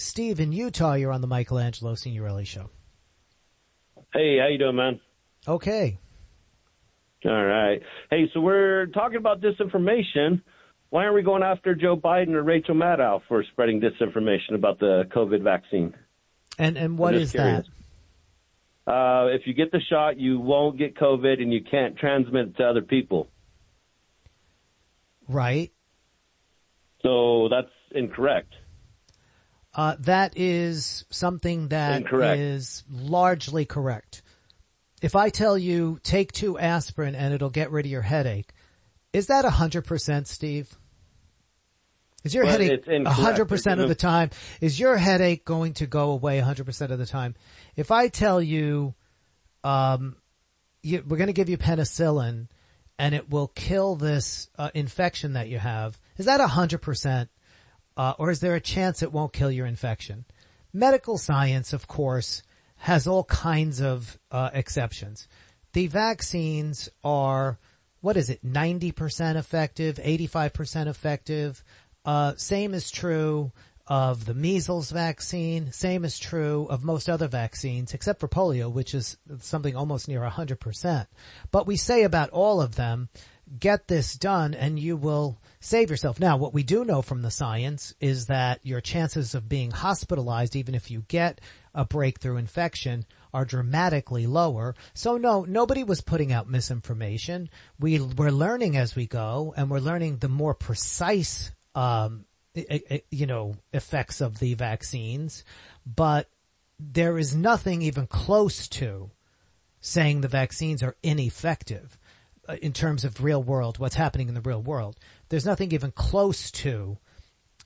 Steve in Utah, you're on the Michelangelo Signorile show. Hey, how you doing, man? Okay. All right. Hey, so we're talking about disinformation. Why aren't we going after Joe Biden or Rachel Maddow for spreading disinformation about the COVID vaccine? And and what is curious. that? Uh, if you get the shot, you won't get COVID and you can't transmit it to other people. Right. So that's incorrect. Uh, that is something that Incorrect. is largely correct. If I tell you take two aspirin and it'll get rid of your headache, is that a hundred percent, Steve? Is your Well, headache a hundred percent of the time? Is your headache going to go away a hundred percent of the time? If I tell you, um, you, we're going to give you penicillin and it will kill this uh, infection that you have, is that a hundred percent? Uh, or is there a chance it won't kill your infection? Medical science, of course, has all kinds of uh, exceptions. The vaccines are, what is it, 90% effective, 85% effective. Uh, same is true of the measles vaccine. Same is true of most other vaccines, except for polio, which is something almost near 100%. But we say about all of them, get this done and you will save yourself. Now, what we do know from the science is that your chances of being hospitalized, even if you get a breakthrough infection, are dramatically lower. So no, nobody was putting out misinformation. We, we're learning as we go and we're learning the more precise, um, you know, effects of the vaccines, but there is nothing even close to saying the vaccines are ineffective Uh, in terms of real world, what's happening in the real world. There's nothing even close to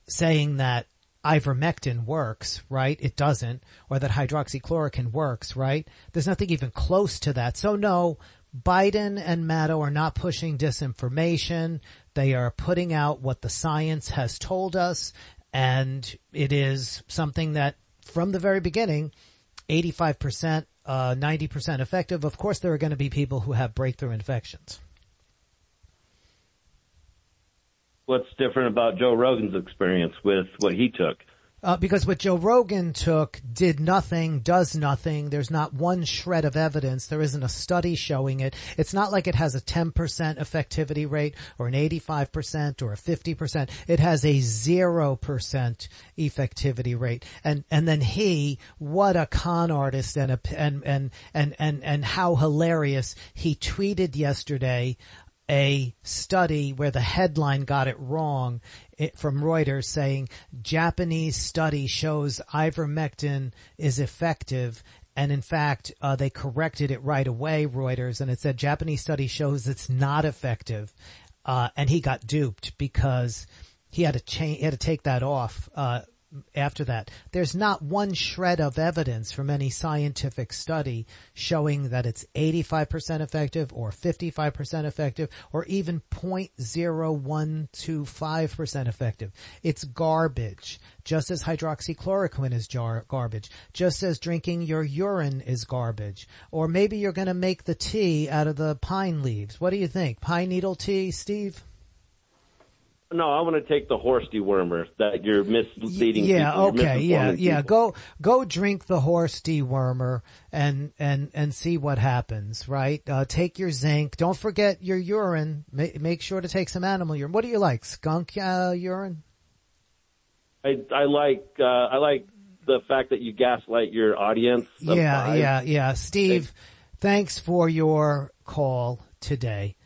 saying that ivermectin works, right? It doesn't. Or that hydroxychloroquine works, right? There's nothing even close to that. So no, Biden and Maddow are not pushing disinformation. They are putting out what the science has told us. And it is something that from the very beginning, 85%, uh, 90% effective. Of course, there are going to be people who have breakthrough infections. What's different about Joe Rogan's experience with what he took? Uh, because what Joe Rogan took did nothing, does nothing. There's not one shred of evidence. There isn't a study showing it. It's not like it has a 10% effectivity rate or an 85% or a 50%. It has a 0% effectivity rate. And, and then he, what a con artist and a, and, and, and, and, and how hilarious he tweeted yesterday a study where the headline got it wrong it, from Reuters saying Japanese study shows ivermectin is effective. And in fact, uh, they corrected it right away, Reuters, and it said Japanese study shows it's not effective. Uh, and he got duped because he had to change, he had to take that off, uh, after that. There's not one shred of evidence from any scientific study showing that it's 85% effective or 55% effective or even 0.0125% effective. It's garbage. Just as hydroxychloroquine is jar- garbage. Just as drinking your urine is garbage. Or maybe you're gonna make the tea out of the pine leaves. What do you think? Pine needle tea, Steve? No, I want to take the horse dewormer that you're misleading. Yeah, people. Okay, yeah, yeah. people. Go, go drink the horse dewormer and, and, and see what happens, right? Uh, take your zinc. Don't forget your urine. Ma- make sure to take some animal urine. What do you like? Skunk, uh, urine? I, I like uh, I like the fact that you gaslight your audience. Yeah, yeah, yeah. Steve, thanks for your call today.